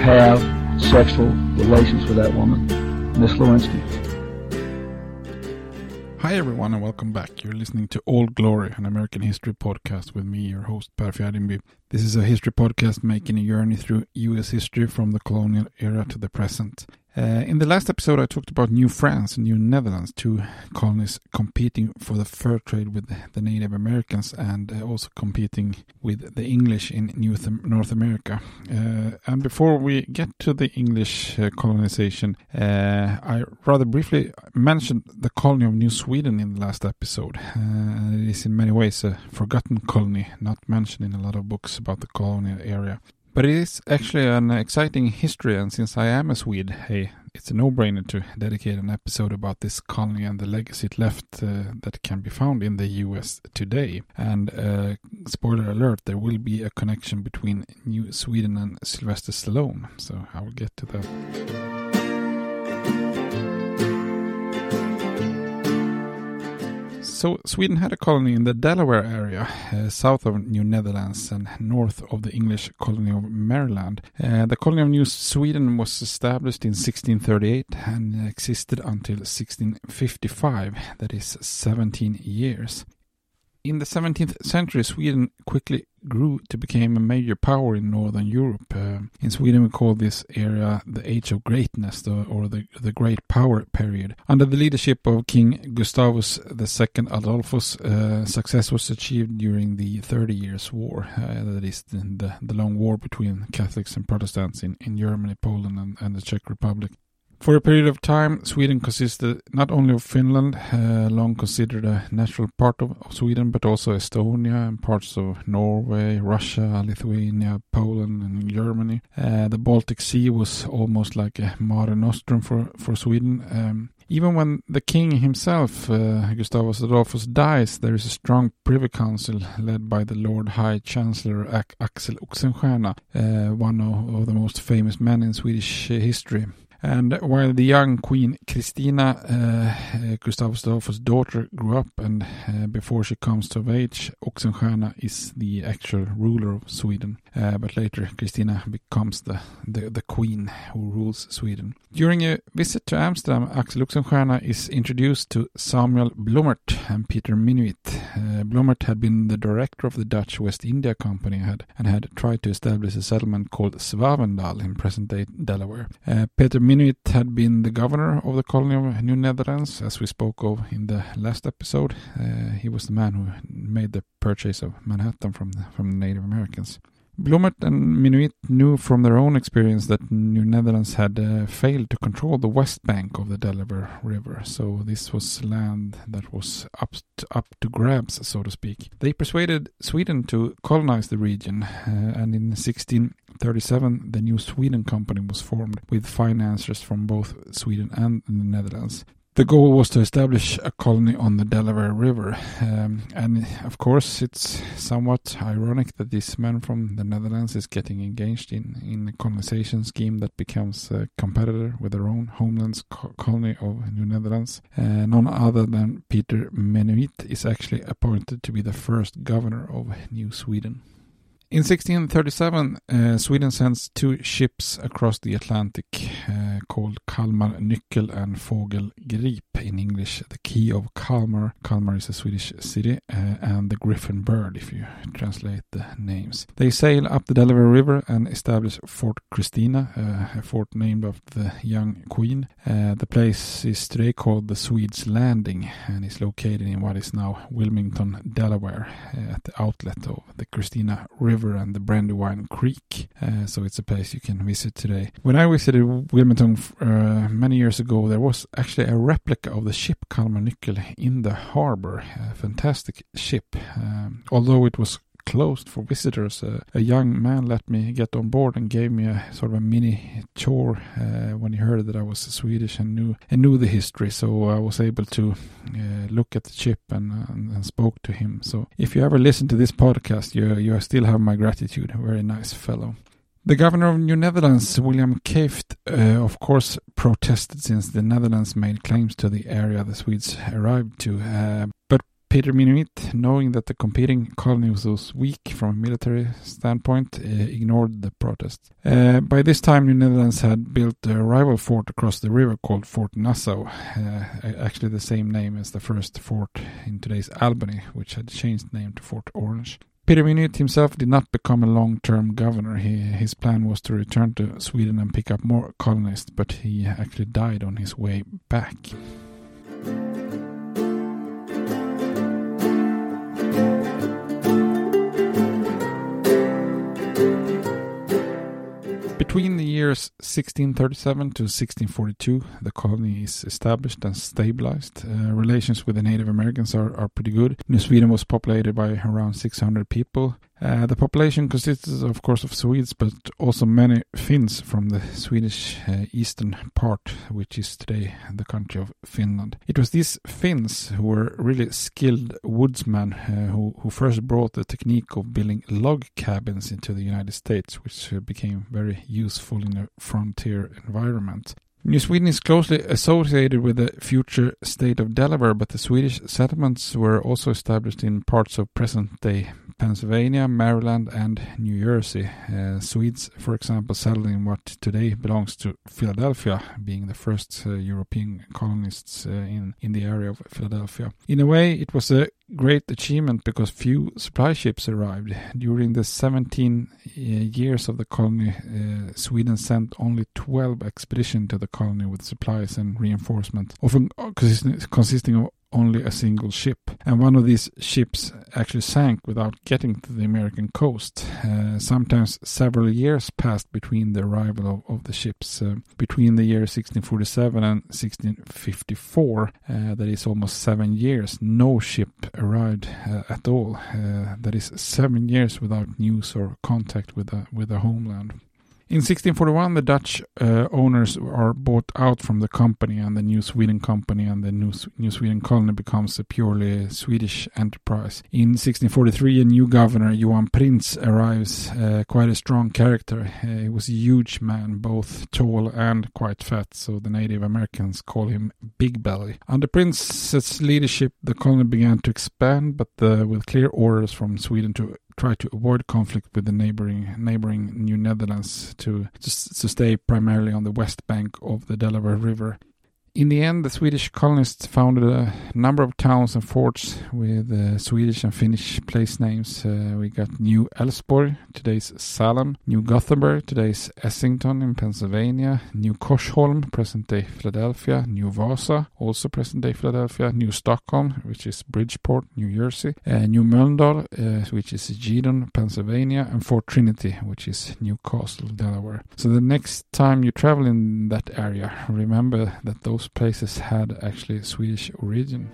have sexual relations with that woman, Miss Lewinsky. Hi, everyone, and welcome back. You're listening to Old Glory, an American history podcast with me, your host, Per Fjerdingby. This is a history podcast making a journey through U.S. history from the colonial era to the present. Uh, in the last episode, I talked about New France and New Netherlands, two colonies competing for the fur trade with the Native Americans and uh, also competing with the English in New North America. Uh, and before we get to the English uh, colonization, uh, I rather briefly mentioned the colony of New Sweden in the last episode. It is in many ways a forgotten colony, not mentioned in a lot of books about the colonial area. But it is actually an exciting history, and since I am a Swede, hey, it's a no-brainer to dedicate an episode about this colony and the legacy it left uh, that can be found in the U.S. today. And uh, spoiler alert, there will be a connection between New Sweden and Sylvester Stallone, so I will get to that. So Sweden had a colony in the Delaware area, uh, south of New Netherlands and north of the English colony of Maryland. Uh, the colony of New Sweden was established in 1638 and existed until 1655, that is 17 years. In the 17th century, Sweden quickly grew to become a major power in Northern Europe. Uh, in Sweden, we call this area the Age of Greatness, the, or the, the Great Power period. Under the leadership of King Gustavus II Adolphus, uh, success was achieved during the Thirty Years' War, uh, that is, the, the long war between Catholics and Protestants in, in Germany, Poland, and, and the Czech Republic. For a period of time, Sweden consisted not only of Finland, uh, long considered a natural part of, Sweden, but also Estonia and parts of Norway, Russia, Lithuania, Poland, and Germany. Uh, the Baltic Sea was almost like a Mare Nostrum for, for Sweden. Um, even when the king himself, uh, Gustavus Adolphus, dies, there is a strong privy council led by the Lord High Chancellor Axel Oxenstierna, uh, one of, of, the most famous men in Swedish history. And while the young Queen Christina, uh, Gustavus Adolphus' daughter, grew up, and uh, before she comes of age, Oxenstierna is the actual ruler of Sweden. Uh, but later, Christina becomes the, the, the, queen who rules Sweden. During a visit to Amsterdam, Axel Oxenstierna is introduced to Samuel Blommert and Peter Minuit. Uh, Blommert had been the director of the Dutch West India Company had, and had tried to establish a settlement called Swanendael in present-day Delaware. Uh, Peter Minuit had been the governor of the colony of New Netherlands, as we spoke of in the last episode. He was the man who made the purchase of Manhattan from the, from the Native Americans. Blommert and Minuit knew from their own experience that New Netherlands had uh, failed to control the west bank of the Delaware River, so this was land that was up to, up to grabs, so to speak. They persuaded Sweden to colonize the region, uh, and in 1637 the New Sweden Company was formed with financiers from both Sweden and the Netherlands. The goal was to establish a colony on the Delaware River. Um, and of course, it's somewhat ironic that this man from the Netherlands is getting engaged in, in a colonization scheme that becomes a competitor with their own homeland's co- colony of New Netherlands. Uh, none other than Peter Minuit is actually appointed to be the first governor of New Sweden. In 1637, uh, Sweden sends two ships across the Atlantic uh, called Kalmar Nyckel and Fågel Grip, in English, the Key of Kalmar. Kalmar is a Swedish city, uh, and the Griffin Bird, if you translate the names. They sail up the Delaware River and establish Fort Christina, uh, a fort named after the young queen. Uh, the place is today called the Swedes Landing and is located in what is now Wilmington, Delaware, uh, at the outlet of the Christina River River and the Brandywine Creek. Uh, so it's a place you can visit today. When I visited Wilmington uh, many years ago, there was actually a replica of the ship Kalmar Nyckel in the harbor. A fantastic ship. Um, although it was closed for visitors. Uh, a young man let me get on board and gave me a sort of a mini tour uh, when he heard that I was Swedish and knew and knew the history. So I was able to uh, look at the ship and, and, and, spoke to him. So if you ever listen to this podcast, you you still have my gratitude. A very nice fellow. The governor of New Netherlands, William Kieft, uh, of course, protested since the Netherlands made claims to the area the Swedes arrived to. Uh, but Peter Minuit, knowing that the competing colony was weak from a military standpoint, uh, ignored the protests. Uh, by this time, the Netherlands had built a rival fort across the river called Fort Nassau, uh, actually the same name as the first fort in today's Albany, which had changed name to Fort Orange. Peter Minuit himself did not become a long-term governor. He, his plan was to return to Sweden and pick up more colonists, but he actually died on his way back. Between the years 1637 to 1642, the colony is established and stabilized. Uh, relations with the Native Americans are, are pretty good. New Sweden was populated by around 600 people. Uh, the population consists, of course, of Swedes, but also many Finns from the Swedish uh, eastern part, which is today the country of Finland. It was these Finns who were really skilled woodsmen uh, who, who first brought the technique of building log cabins into the United States, which became very useful in a frontier environment. New Sweden is closely associated with the future state of Delaware, but the Swedish settlements were also established in parts of present day Pennsylvania, Maryland, and New Jersey. Uh, Swedes, for example, settled in what today belongs to Philadelphia, being the first uh, European colonists uh, in, in the area of Philadelphia. In a way, it was a great achievement because few supply ships arrived. During the 17 uh, years of the colony, uh, Sweden sent only 12 expeditions to the colony with supplies and reinforcement, often uh, consisting of only a single ship. And one of these ships actually sank without getting to the American coast. Uh, sometimes several years passed between the arrival of, of the ships. Uh, between the year 1647 and 1654, uh, that is almost seven years, no ship arrived uh, at all. Uh, that is seven years without news or contact with the, with the homeland. In 1641, the Dutch uh, owners are bought out from the company, and the New Sweden Company and the New, New Sweden Colony becomes a purely Swedish enterprise. In 1643, a new governor, Johan Printz, arrives, uh, quite a strong character. Uh, he was a huge man, both tall and quite fat, so the Native Americans call him Big Belly. Under Printz's leadership, the colony began to expand, but uh, with clear orders from Sweden to try to avoid conflict with the neighboring neighboring New Netherlands to, to, to stay primarily on the west bank of the Delaware River in the end, the Swedish colonists founded a number of towns and forts with uh, Swedish and Finnish place names. Uh, we got New Älvsborg, today's Salem, New Gothenburg, today's Essington in Pennsylvania, New Korsholm, present day Philadelphia, New Vasa, also present day Philadelphia, New Stockholm, which is Bridgeport, New Jersey, uh, New Mölndal, uh, which is Yeadon, Pennsylvania, and Fort Trinity, which is Newcastle, Delaware. So the next time you travel in that area, remember that those places had actually Swedish origin.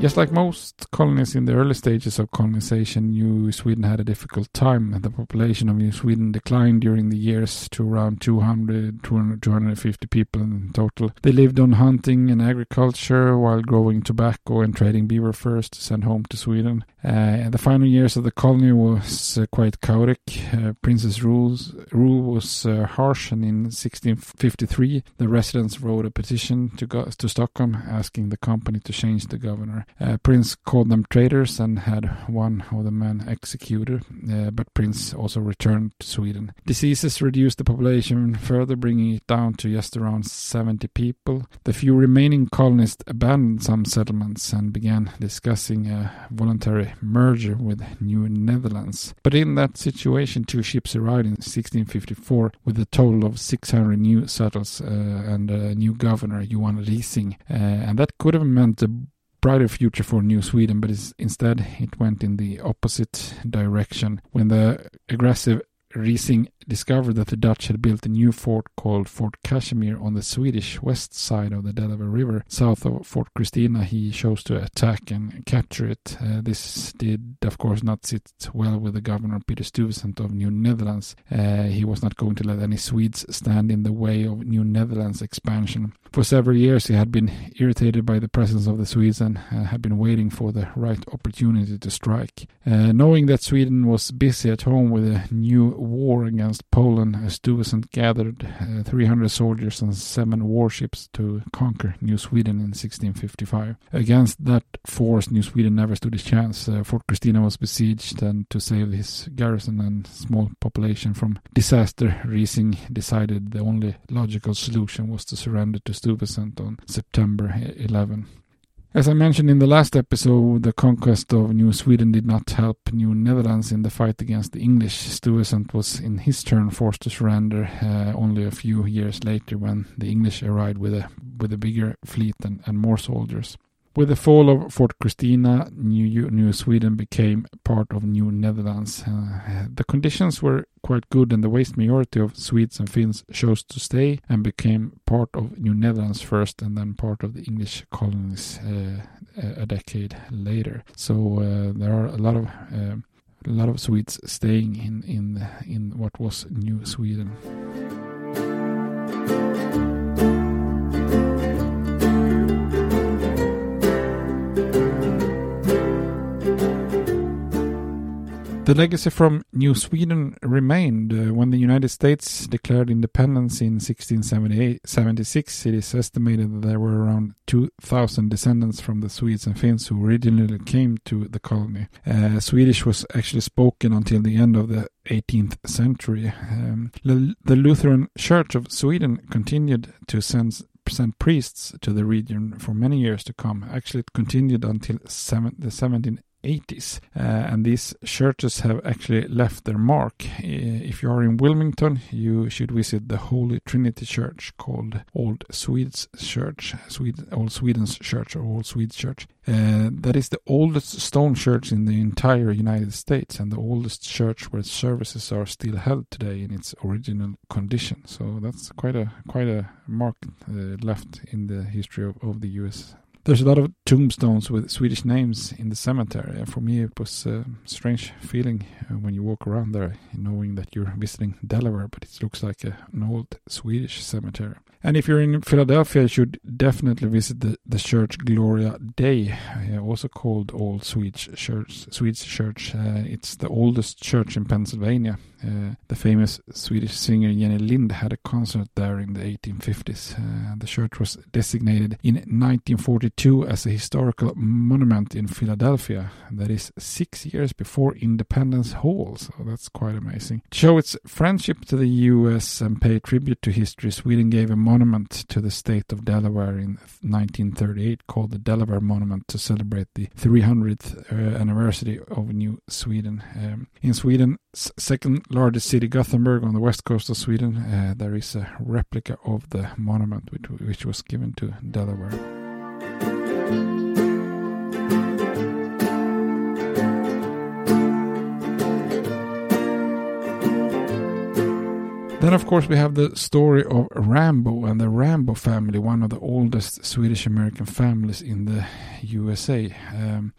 Just like most colonies in the early stages of colonization, New Sweden had a difficult time. The population of New Sweden declined during the years to around 200, 200 250 people in total. They lived on hunting and agriculture while growing tobacco and trading beaver furs to send home to Sweden. Uh, the final years of the colony was uh, quite chaotic. Uh, Printz's rules, rule was uh, harsh, and in 1653, the residents wrote a petition to go, to Stockholm asking the company to change the governor. Uh, Printz called them traitors and had one of the men executed, uh, but Printz also returned to Sweden. Diseases reduced the population further, bringing it down to just around 70 people. The few remaining colonists abandoned some settlements and began discussing a voluntary merger with New Netherlands. But in that situation, two ships arrived in 1654 with a total of 600 new settlers uh, and a new governor, Johan Rising, uh, and that could have meant a brighter future for New Sweden, but instead it went in the opposite direction when the aggressive Rising discovered that the Dutch had built a new fort called Fort Casimir on the Swedish west side of the Delaware River. South of Fort Christina, he chose to attack and capture it. Uh, this did, of course, not sit well with the governor Peter Stuyvesant of New Netherlands. Uh, he was not going to let any Swedes stand in the way of New Netherlands expansion. For several years, he had been irritated by the presence of the Swedes and uh, had been waiting for the right opportunity to strike. Uh, knowing that Sweden was busy at home with a new war against Poland, Stuyvesant gathered uh, 300 soldiers and seven warships to conquer New Sweden in 1655. Against that force, New Sweden never stood a chance. Uh, Fort Christina was besieged, and to save his garrison and small population from disaster, Rising decided the only logical solution was to surrender to Stuyvesant on September 11. As I mentioned in the last episode, the conquest of New Sweden did not help New Netherlands in the fight against the English. Stuyvesant was in his turn forced to surrender uh, only a few years later when the English arrived with a with a bigger fleet and, and more soldiers. With the fall of Fort Christina, New, New Sweden became part of New Netherlands. Uh, the conditions were quite good, and the vast majority of Swedes and Finns chose to stay and became part of New Netherlands first, and then part of the English colonies uh, a decade later. So uh, there are a lot of uh, a lot of Swedes staying in in in what was New Sweden. The legacy from New Sweden remained. Uh, when the United States declared independence in 1676, it is estimated that there were around 2,000 descendants from the Swedes and Finns who originally came to the colony. Uh, Swedish was actually spoken until the end of the 18th century. Um, the Lutheran Church of Sweden continued to send send priests to the region for many years to come. Actually, it continued until seven, the 17 80s. Uh, and these churches have actually left their mark. If you are in Wilmington, you should visit the Holy Trinity Church called Old Swedes Church, Sweden, Old Sweden's Church or Old Swedes Church. Uh, that is the oldest stone church in the entire United States and the oldest church where services are still held today in its original condition. So that's quite a quite a mark uh, left in the history of, of the U.S. There's a lot of tombstones with Swedish names in the cemetery. And For me, it was a strange feeling uh, when you walk around there, knowing that you're visiting Delaware, but it looks like a, an old Swedish cemetery. And if you're in Philadelphia, you should definitely visit the, the church Gloria Dei, uh, also called Old Swedish Church. Swedish Church. Uh, it's the oldest church in Pennsylvania. Uh, the famous Swedish singer Jenny Lind had a concert there in the 1850s. Uh, the church was designated in 1942 as a historical monument in Philadelphia. That is six years before Independence Hall, so that's quite amazing. To show its friendship to the U.S. and pay tribute to history, Sweden gave a monument to the state of Delaware in 1938 called the Delaware Monument to celebrate the 300th uh, anniversary of New Sweden. Um, in Sweden, second largest city, Gothenburg, on the west coast of Sweden, uh, there is a replica of the monument which, which was given to Delaware. Then, of course, we have the story of Rambo and the Rambo family, one of the oldest Swedish American families in the USA. Um,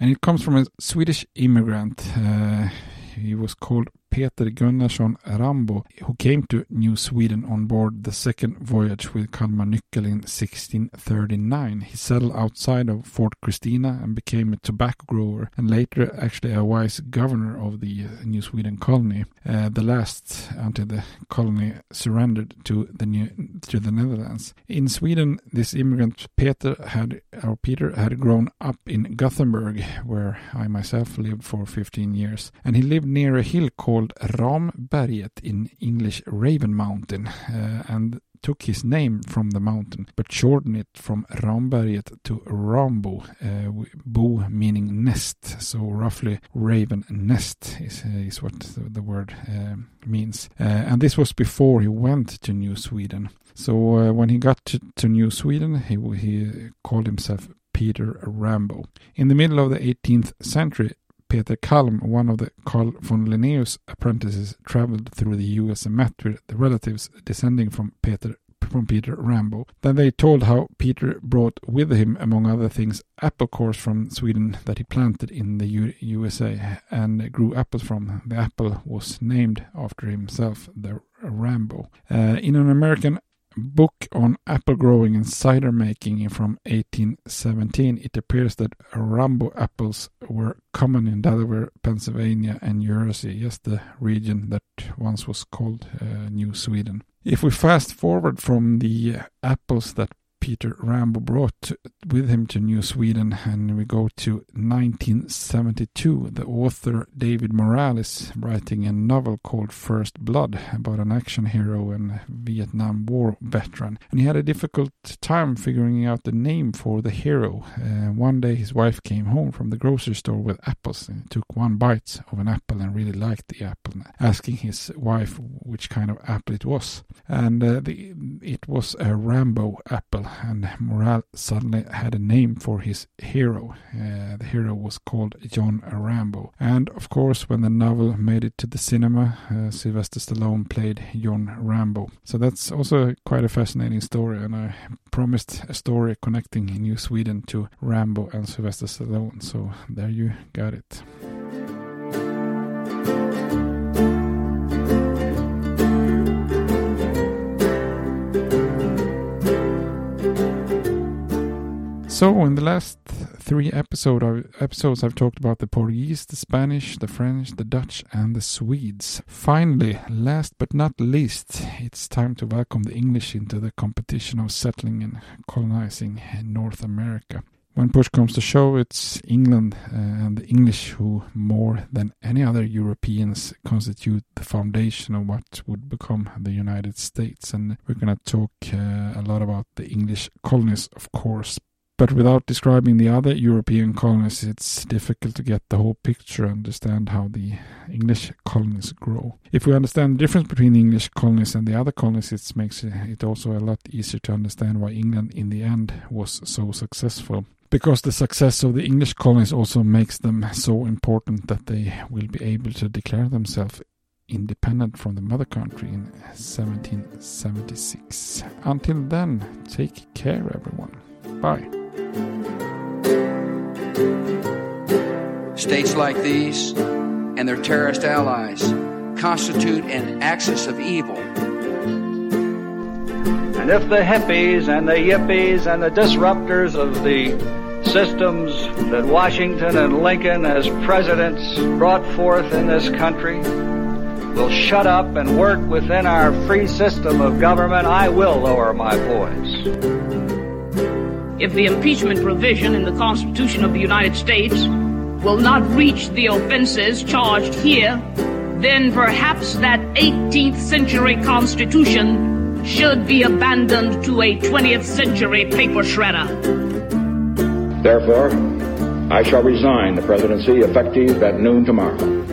and it comes from a Swedish immigrant. Uh, he was called Peter Gunnarsson Rambo, who came to New Sweden on board the second voyage with Kalmar Nyckel in 1639. He settled outside of Fort Christina and became a tobacco grower and later actually a vice governor of the uh, New Sweden colony, uh, the last until the colony surrendered to the new, to the Netherlands. In Sweden, this immigrant Peter had or Peter had grown up in Gothenburg, where I myself lived for 15 years, and he lived near a hill called called Ramberget in English Raven Mountain uh, and took his name from the mountain but shortened it from Ramberget to Rambo, uh, bo meaning nest. So roughly raven nest is, uh, is what the, the word uh, means. Uh, and this was before he went to New Sweden. So uh, when he got to, to New Sweden, he, he called himself Peter Rambo. In the middle of the 18th century, Peter Kalm, one of the Carl von Linnaeus apprentices, traveled through the US and met with the relatives descending from Peter from Peter Rambo. Then they told how Peter brought with him, among other things, apple cores from Sweden that he planted in the U- USA and grew apples from. The apple was named after himself, the Rambo. Uh, in an American book on apple growing and cider making from 1817, it appears that Rambo apples were common in Delaware, Pennsylvania, and Jersey, yes, the region that once was called uh, New Sweden. If we fast forward from the apples that Peter Rambo brought with him to New Sweden, and we go to 1972. The author David Morrell writing a novel called First Blood about an action hero and Vietnam War veteran, and he had a difficult time figuring out the name for the hero. Uh, one day, his wife came home from the grocery store with apples and took one bite of an apple and really liked the apple, asking his wife which kind of apple it was, and uh, the, it was a Rambo apple and Morrell suddenly had a name for his hero. Uh, the hero was called John Rambo. And of course, when the novel made it to the cinema, uh, Sylvester Stallone played John Rambo. So that's also quite a fascinating story, and I promised a story connecting New Sweden to Rambo and Sylvester Stallone. So there you got it. So, in the last three episode episodes, I've talked about the Portuguese, the Spanish, the French, the Dutch, and the Swedes. Finally, last but not least, it's time to welcome the English into the competition of settling and colonizing North America. When push comes to shove, it's England uh, and the English who, more than any other Europeans, constitute the foundation of what would become the United States. And we're going to talk uh, a lot about the English colonies, of course. But without describing the other European colonies, it's difficult to get the whole picture and understand how the English colonies grow. If we understand the difference between the English colonies and the other colonies, it makes it also a lot easier to understand why England in the end was so successful. Because the success of the English colonies also makes them so important that they will be able to declare themselves independent from the mother country in 1776. Until then, take care, everyone. Bye. States like these and their terrorist allies constitute an axis of evil. And if the hippies and the yippies and the disruptors of the systems that Washington and Lincoln as presidents brought forth in this country will shut up and work within our free system of government, I will lower my voice. If the impeachment provision in the Constitution of the United States will not reach the offenses charged here, then perhaps that 18th century Constitution should be abandoned to a 20th century paper shredder. Therefore, I shall resign the presidency effective at noon tomorrow.